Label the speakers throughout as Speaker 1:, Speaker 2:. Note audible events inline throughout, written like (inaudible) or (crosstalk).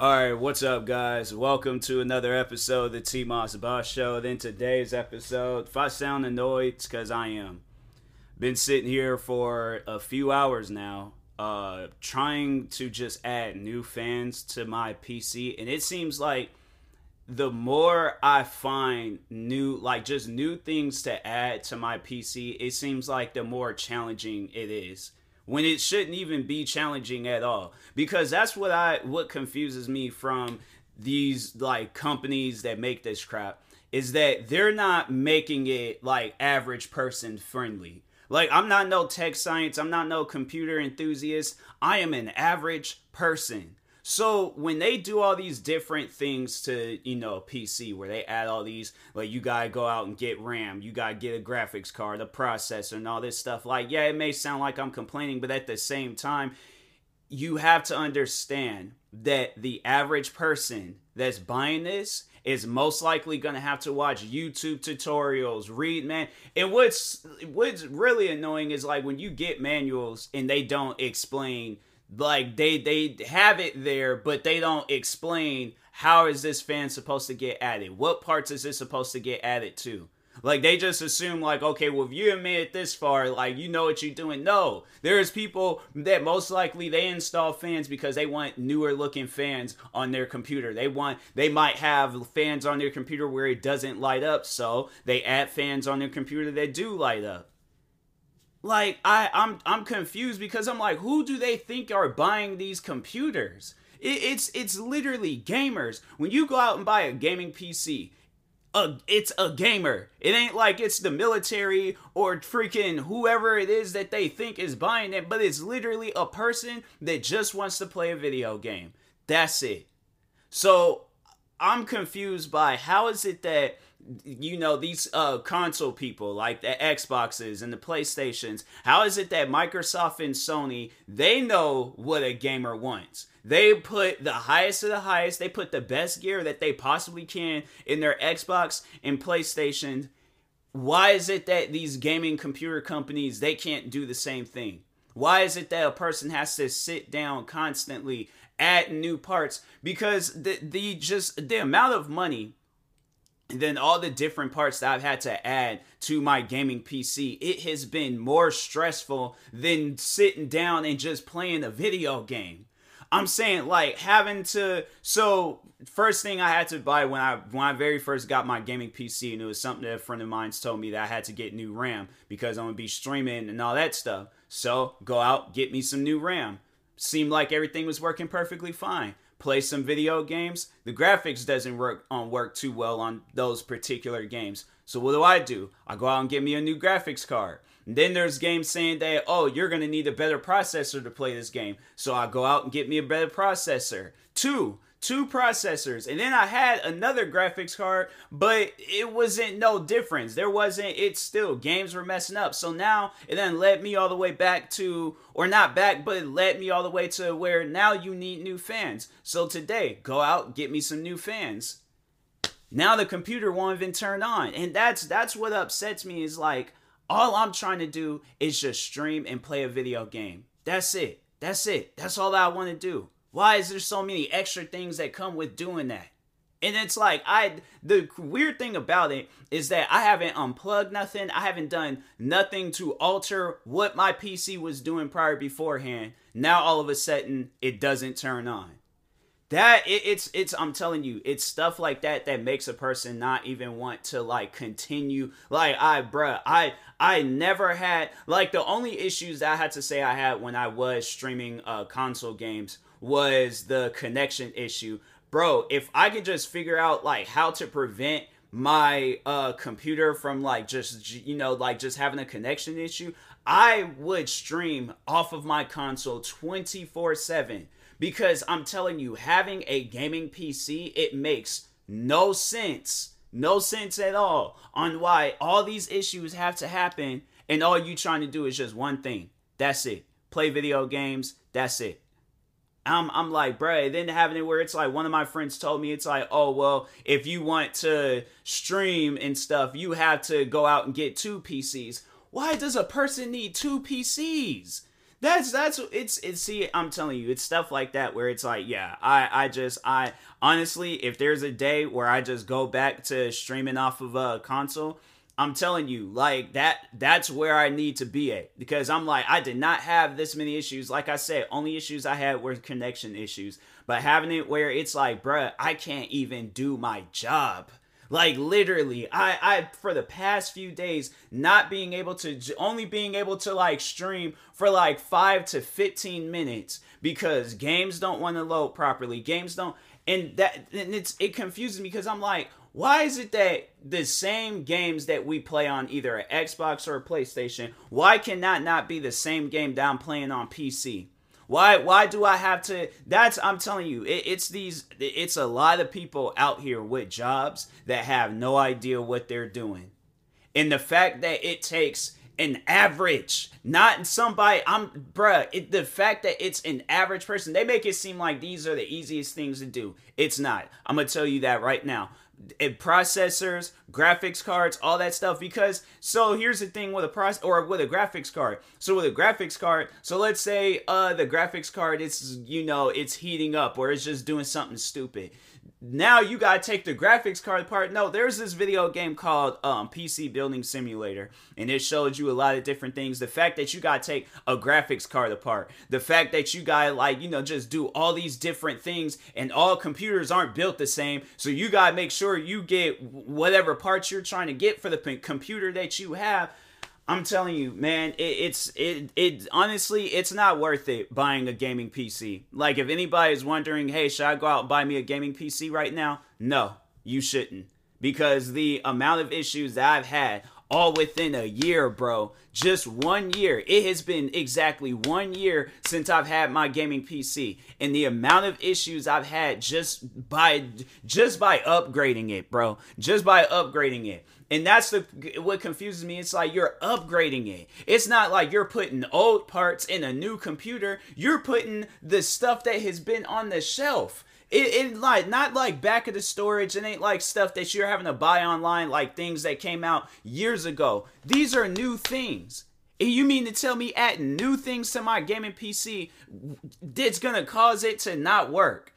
Speaker 1: All right, what's up, guys? Welcome to another episode of the T Moss Boss Show. Then today's episode, if I sound annoyed, it's because I am. Been sitting here for a few hours now, uh, trying to just add new fans to my PC, and it seems like the more I find new, like just new things to add to my PC, it seems like the more challenging it is when it shouldn't even be challenging at all. Because that's what i what confuses me from these like companies that make this crap is that they're not making it like average person friendly. Like i'm not no tech science. I'm not no computer enthusiast. I am an average person so when they do all these different things to, you know, a PC where they add all these like you gotta go out and get RAM, you gotta get a graphics card, a processor, and all this stuff, like, yeah, it may sound like I'm complaining, but at the same time, you have to understand that the average person that's buying this is most likely going to have to watch YouTube tutorials, read man. And what's what's really annoying is like when you get manuals and they don't explain like they they have it there but they don't explain how is this fan supposed to get added what parts is this supposed to get added to? Like they just assume like okay well if you made it this far like you know what you're doing. No there's people that most likely they install fans because they want newer looking fans on their computer. They want they might have fans on their computer where it doesn't light up so they add fans on their computer that do light up like I I'm I'm confused because I'm like who do they think are buying these computers? It, it's it's literally gamers. When you go out and buy a gaming PC, a, it's a gamer. It ain't like it's the military or freaking whoever it is that they think is buying it, but it's literally a person that just wants to play a video game. That's it. So I'm confused by how is it that you know these uh console people like the Xboxes and the PlayStations how is it that Microsoft and Sony they know what a gamer wants? They put the highest of the highest they put the best gear that they possibly can in their Xbox and PlayStation. Why is it that these gaming computer companies they can't do the same thing? Why is it that a person has to sit down constantly add new parts? Because the the just the amount of money and then all the different parts that I've had to add to my gaming PC, it has been more stressful than sitting down and just playing a video game. I'm saying like having to so first thing I had to buy when I when I very first got my gaming PC and it was something that a friend of mine's told me that I had to get new RAM because I'm gonna be streaming and all that stuff. So go out, get me some new RAM. Seemed like everything was working perfectly fine play some video games, the graphics doesn't work on um, work too well on those particular games. So what do I do? I go out and get me a new graphics card. And then there's games saying that, oh, you're gonna need a better processor to play this game. So I go out and get me a better processor. Two, two processors. And then i had another graphics card but it wasn't no difference. There wasn't it's still games were messing up. So now it then led me all the way back to or not back but it led me all the way to where now you need new fans. So today go out get me some new fans. Now the computer won't even turn on. And that's that's what upsets me is like all i'm trying to do is just stream and play a video game. That's it. That's it. That's all i want to do why is there so many extra things that come with doing that? And it's like I the weird thing about it is that I haven't unplugged nothing. I haven't done nothing to alter what my PC was doing prior beforehand. Now all of a sudden it doesn't turn on. That it, it's it's I'm telling you, it's stuff like that that makes a person not even want to like continue. Like I bruh, I I never had like the only issues I had to say I had when I was streaming uh console games was the connection issue. Bro, if I could just figure out like how to prevent my uh computer from like just you know like just having a connection issue, I would stream off of my console 24/7 because I'm telling you having a gaming PC it makes no sense. No sense at all on why all these issues have to happen and all you trying to do is just one thing. That's it. Play video games. That's it. I'm, I'm like, bruh, then having it where it's like one of my friends told me, it's like, oh, well, if you want to stream and stuff, you have to go out and get two PCs. Why does a person need two PCs? That's that's it's it's see I'm telling you it's stuff like that where it's like yeah I I just I honestly if there's a day where I just go back to streaming off of a console I'm telling you like that that's where I need to be at. Because I'm like I did not have this many issues. Like I said only issues I had were connection issues. But having it where it's like bruh I can't even do my job. Like literally, I I for the past few days not being able to only being able to like stream for like 5 to 15 minutes because games don't want to load properly. Games don't and that and it's it confuses me because I'm like why is it that the same games that we play on either an Xbox or a PlayStation, why can that not be the same game that I'm playing on PC? Why why do I have to that's I'm telling you it, it's these it's a lot of people out here with jobs that have no idea what they're doing. And the fact that it takes an average, not somebody. I'm, bruh. It, the fact that it's an average person, they make it seem like these are the easiest things to do. It's not. I'm gonna tell you that right now processors, graphics cards, all that stuff. Because so here's the thing with a process or with a graphics card. So with a graphics card, so let's say uh the graphics card is you know it's heating up or it's just doing something stupid now you gotta take the graphics card apart. No, there's this video game called um, PC Building Simulator, and it showed you a lot of different things. The fact that you gotta take a graphics card apart, the fact that you gotta like you know just do all these different things, and all computers aren't built the same, so you gotta make sure you get whatever parts you're trying to get for the computer that you have I'm telling you, man, it, it's it it honestly, it's not worth it buying a gaming PC. Like if anybody is wondering, hey, should I go out and buy me a gaming PC right now? No, you shouldn't. Because the amount of issues that I've had all within a year, bro. Just one year. It has been exactly one year since I've had my gaming PC. And the amount of issues I've had just by just by upgrading it, bro. Just by upgrading it. And that's the what confuses me. It's like you're upgrading it. It's not like you're putting old parts in a new computer. You're putting the stuff that has been on the shelf. It, it like not like back of the storage. It ain't like stuff that you're having to buy online, like things that came out years ago. These are new things. You mean to tell me adding new things to my gaming PC it's gonna cause it to not work?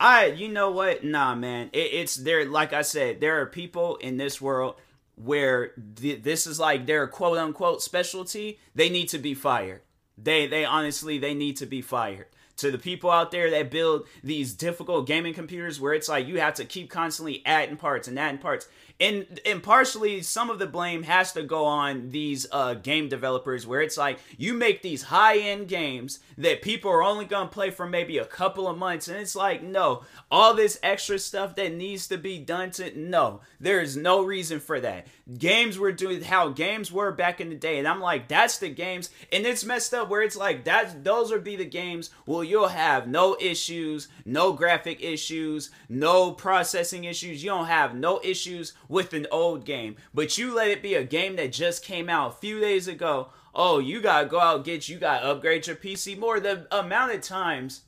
Speaker 1: I, you know what? Nah, man. It, it's there. Like I said, there are people in this world where th- this is like their quote unquote specialty, they need to be fired. They they honestly they need to be fired. To the people out there that build these difficult gaming computers where it's like you have to keep constantly adding parts and adding parts. And and partially some of the blame has to go on these uh, game developers where it's like you make these high end games that people are only gonna play for maybe a couple of months and it's like no all this extra stuff that needs to be done to no there is no reason for that. Games were doing how games were back in the day and i'm like that's the games and it's messed up where it's like that those would be the games well you'll have no issues no graphic issues no processing issues you don't have no issues with an old game but you let it be a game that just came out a few days ago oh you gotta go out get you gotta upgrade your pc more the amount of times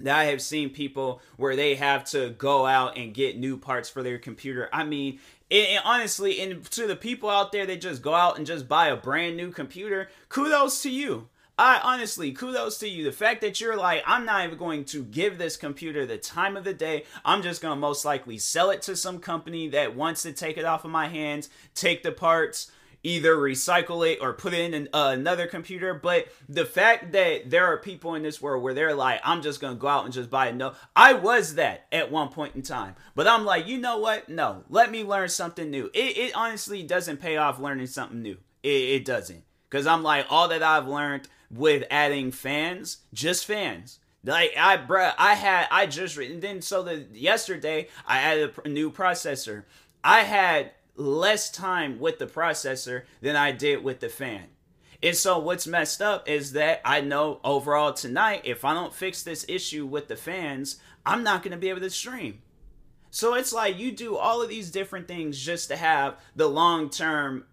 Speaker 1: that I have seen people where they have to go out and get new parts for their computer. I mean, honestly, and to the people out there that just go out and just buy a brand new computer, kudos to you. I honestly, kudos to you. The fact that you're like, I'm not even going to give this computer the time of the day. I'm just going to most likely sell it to some company that wants to take it off of my hands, take the parts, either recycle it or put it in an, uh, another computer. But the fact that there are people in this world where they're like, I'm just gonna go out and just buy it. No, I was that at one point in time, but I'm like, you know what? No, let me learn something new. It, it honestly doesn't pay off learning something new. It, it doesn't, because I'm like, all that I've learned with adding fans, just fans. Like I, bruh, I had, I just, and then so the yesterday I added a new processor. I had less time with the processor than I did with the fan. And so what's messed up is that I know overall tonight, if I don't fix this issue with the fans, I'm not going to be able to stream. So it's like you do all of these different things just to have the long term,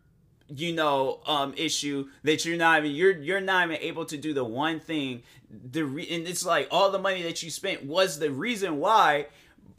Speaker 1: you know, um, issue that you're not even you're you're not even able to do the one thing. The re- and it's like all the money that you spent was the reason why,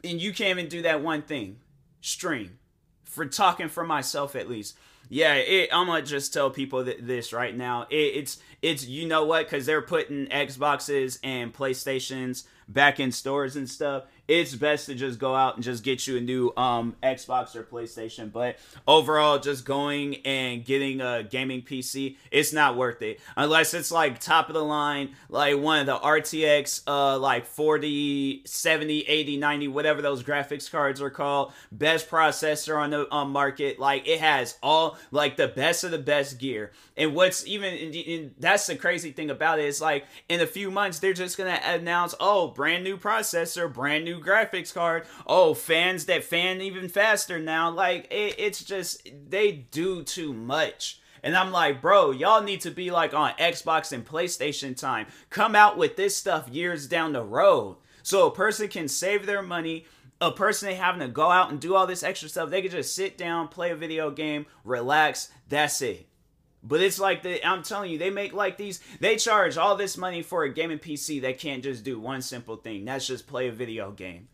Speaker 1: and you can't even do that one thing, stream for talking for myself at least. Yeah, it, I'm gonna just tell people that this right now. It, it's it's you know what? Because they're putting Xboxes and PlayStations back in stores and stuff it's best to just go out and just get you a new um, Xbox or PlayStation. But overall, just going and getting a gaming PC, it's not worth it unless it's like top of the line, like one of the RTX, uh, like 40, 70, 80, 90, whatever those graphics cards are called. Best processor on the um, market. Like it has all like the best of the best gear. And what's even in, that's the crazy thing about it is like in a few months they're just gonna announce, oh, brand new processor, brand new graphics card. Oh, fans that fan even faster now. Like it, it's just they do too much. And I'm like, bro, y'all need to be like on Xbox and PlayStation time. Come out with this stuff years down the road. So a person can save their money. A person having to go out and do all this extra stuff, they can just sit down, play a video game, relax. That's it. But it's like the I'm telling you, they make like these. They charge all this money for a gaming PC that can't just do one simple thing. That's just play a video game.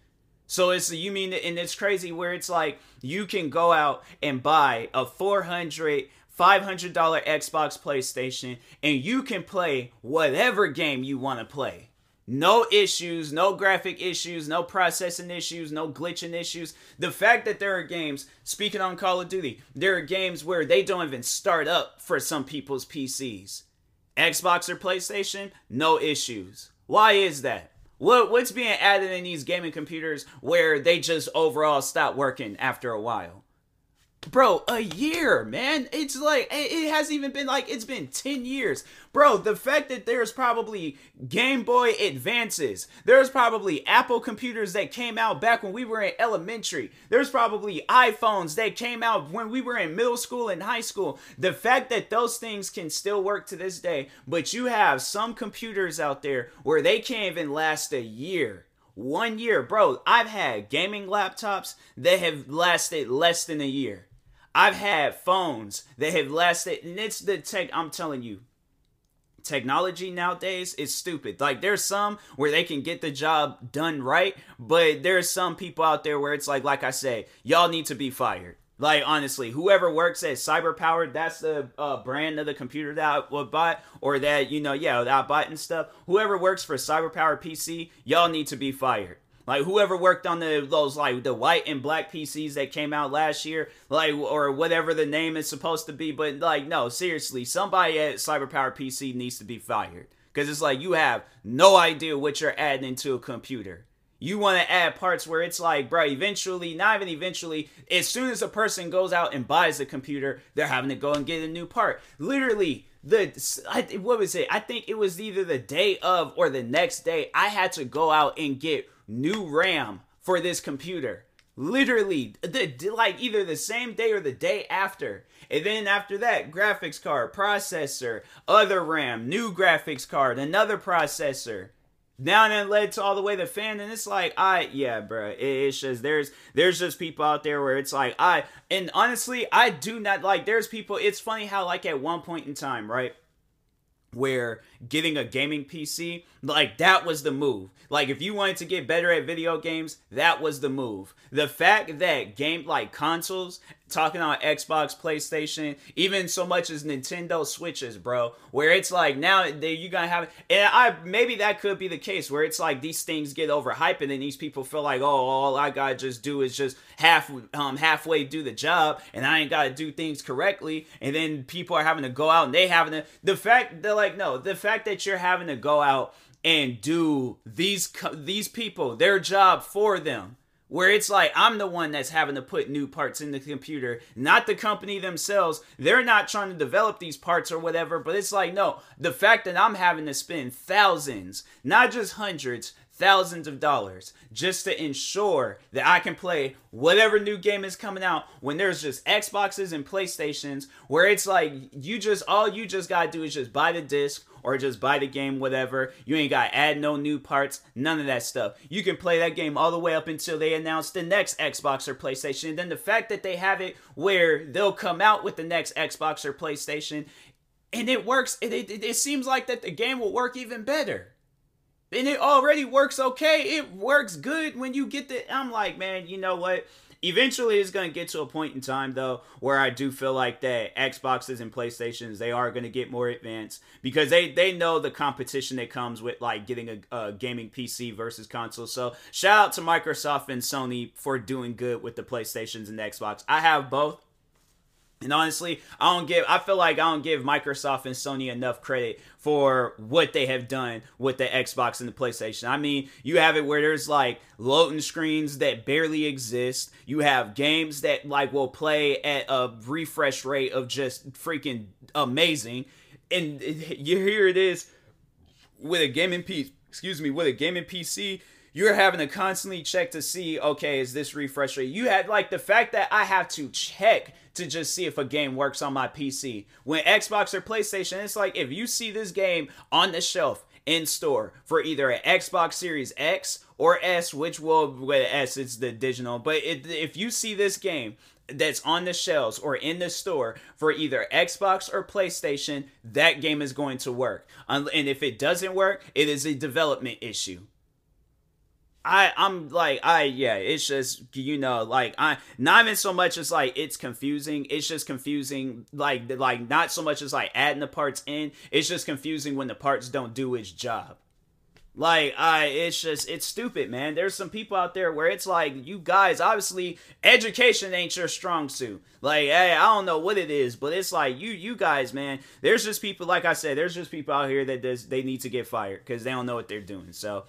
Speaker 1: So it's you mean and it's crazy where it's like you can go out and buy a 400 $500 Xbox PlayStation and you can play whatever game you want to play. No issues, no graphic issues, no processing issues, no glitching issues. The fact that there are games, speaking on Call of Duty, there are games where they don't even start up for some people's PCs. Xbox or PlayStation, no issues. Why is that? What what's being added in these gaming computers where they just overall stop working after a while? Bro, a year, man. It's like it hasn't even been like it's been 10 years. Bro, the fact that there's probably Game Boy Advances, there's probably Apple computers that came out back when we were in elementary. There's probably iPhones that came out when we were in middle school and high school. The fact that those things can still work to this day, but you have some computers out there where they can't even last a year one year, bro. I've had gaming laptops that have lasted less than a year. I've had phones that have lasted, and it's the tech. I'm telling you, technology nowadays is stupid. Like there's some where they can get the job done right, but there's some people out there where it's like, like I say, y'all need to be fired. Like honestly, whoever works at CyberPower, that's the uh, brand of the computer that I would buy, or that you know, yeah, that I bought and stuff. Whoever works for CyberPower PC, y'all need to be fired. Like whoever worked on the those like the white and black PCs that came out last year, like or whatever the name is supposed to be, but like no, seriously, somebody at CyberPower PC needs to be fired because it's like you have no idea what you're adding into a computer. You want to add parts where it's like, bro, eventually, not even eventually, as soon as a person goes out and buys a computer, they're having to go and get a new part. Literally, the I, what was it? I think it was either the day of or the next day. I had to go out and get new RAM for this computer. Literally, the like either the same day or the day after. And then after that, graphics card, processor, other RAM, new graphics card, another processor. Now and then led to all the way to fan, and it's like, I yeah, bro. It, it's just there's there's just people out there where it's like I and honestly, I do not like. There's people. It's funny how like at one point in time, right, where getting a gaming PC like that was the move. Like if you wanted to get better at video games, that was the move. The fact that game like consoles, talking on Xbox, PlayStation, even so much as Nintendo Switches, bro, where it's like now they you gonna have and I maybe that could be the case where it's like these things get overhyped and then these people feel like oh all I gotta just do is just half um halfway do the job and I ain't gotta do things correctly and then people are having to go out and they having to the fact they're like no the fact that you're having to go out and do these these people their job for them where it's like I'm the one that's having to put new parts in the computer, not the company themselves. They're not trying to develop these parts or whatever, but it's like, no, the fact that I'm having to spend thousands, not just hundreds, thousands of dollars just to ensure that I can play whatever new game is coming out when there's just Xboxes and PlayStations where it's like you just all you just got to do is just buy the disc or just buy the game whatever. You ain't got to add no new parts, none of that stuff. You can play that game all the way up until they announce the next Xbox or PlayStation. And then the fact that they have it where they'll come out with the next Xbox or PlayStation and it works it, it, it seems like that the game will work even better and it already works okay. It works good when you get the. I'm like, man, you know what? Eventually it's going to get to a point in time though where I do feel like that Xboxes and PlayStations they are going to get more advanced because they they know the competition that comes with like getting a, a gaming PC versus console. So shout out to Microsoft and Sony for doing good with the PlayStations and the Xbox. I have both. And honestly, I don't give I feel like I don't give Microsoft and Sony enough credit for what they have done with the Xbox and the PlayStation. I mean, you have it where there's like loading screens that barely exist. You have games that like will play at a refresh rate of just freaking amazing. And (laughs) you here it is with a gaming PC, excuse me, with a gaming PC you're having to constantly check to see, okay, is this refresh rate? You had like the fact that I have to check to just see if a game works on my PC. When Xbox or PlayStation, it's like if you see this game on the shelf in store for either an Xbox Series X or S, which will with S it's the digital. But it, if you see this game that's on the shelves or in the store for either Xbox or PlayStation, that game is going to work. And if it doesn't work, it is a development issue. I I'm like I yeah it's just you know like I not even so much as like it's confusing. It's just confusing like like not so much as like adding the parts in. It's just confusing when the parts don't do its job. Like I it's just it's stupid man. There's some people out there where it's like you guys obviously education ain't your strong suit. Like hey I don't know what it is but it's like you you guys man there's just people like I said there's just people out here that does they need to get fired because they don't know what they're doing. So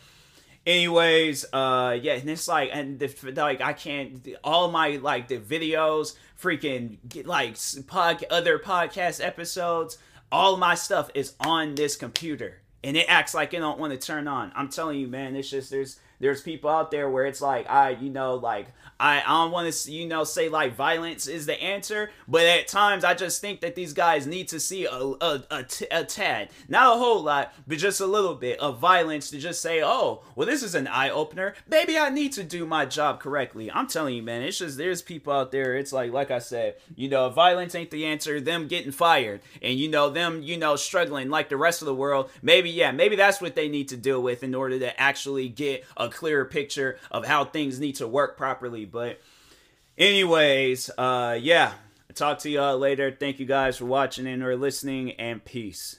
Speaker 1: anyways uh yeah and it's like and the, like i can't all my like the videos freaking get, like pod, other podcast episodes all my stuff is on this computer. And it acts like it don't want to turn on. I'm telling you man it's just there's there's people out there where it's like I, you know, like I, I don't want to, you know, say like violence is the answer, but at times I just think that these guys need to see a, a, a, t- a tad, not a whole lot, but just a little bit of violence to just say, oh, well, this is an eye opener. Maybe I need to do my job correctly. I'm telling you, man, it's just there's people out there. It's like, like I said, you know, violence ain't the answer. Them getting fired, and you know, them, you know, struggling like the rest of the world. Maybe, yeah, maybe that's what they need to deal with in order to actually get a a clearer picture of how things need to work properly. But, anyways, uh, yeah, talk to y'all later. Thank you guys for watching and or listening, and peace.